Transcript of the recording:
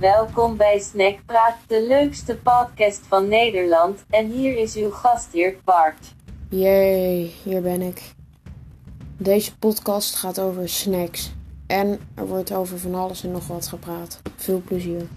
Welkom bij Snackpraat, de leukste podcast van Nederland. En hier is uw gastheer Bart. Jee, hier ben ik. Deze podcast gaat over snacks. En er wordt over van alles en nog wat gepraat. Veel plezier.